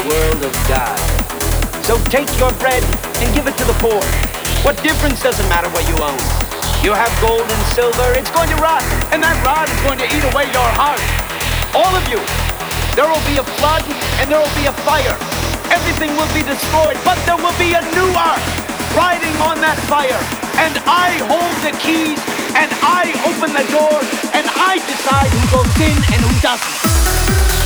The world of God. So take your bread and give it to the poor. What difference does it matter what you own? You have gold and silver, it's going to rot, and that rot is going to eat away your heart. All of you. There will be a flood and there will be a fire. Everything will be destroyed, but there will be a new ark riding on that fire. And I hold the keys and I open the door and I decide who goes in and who doesn't.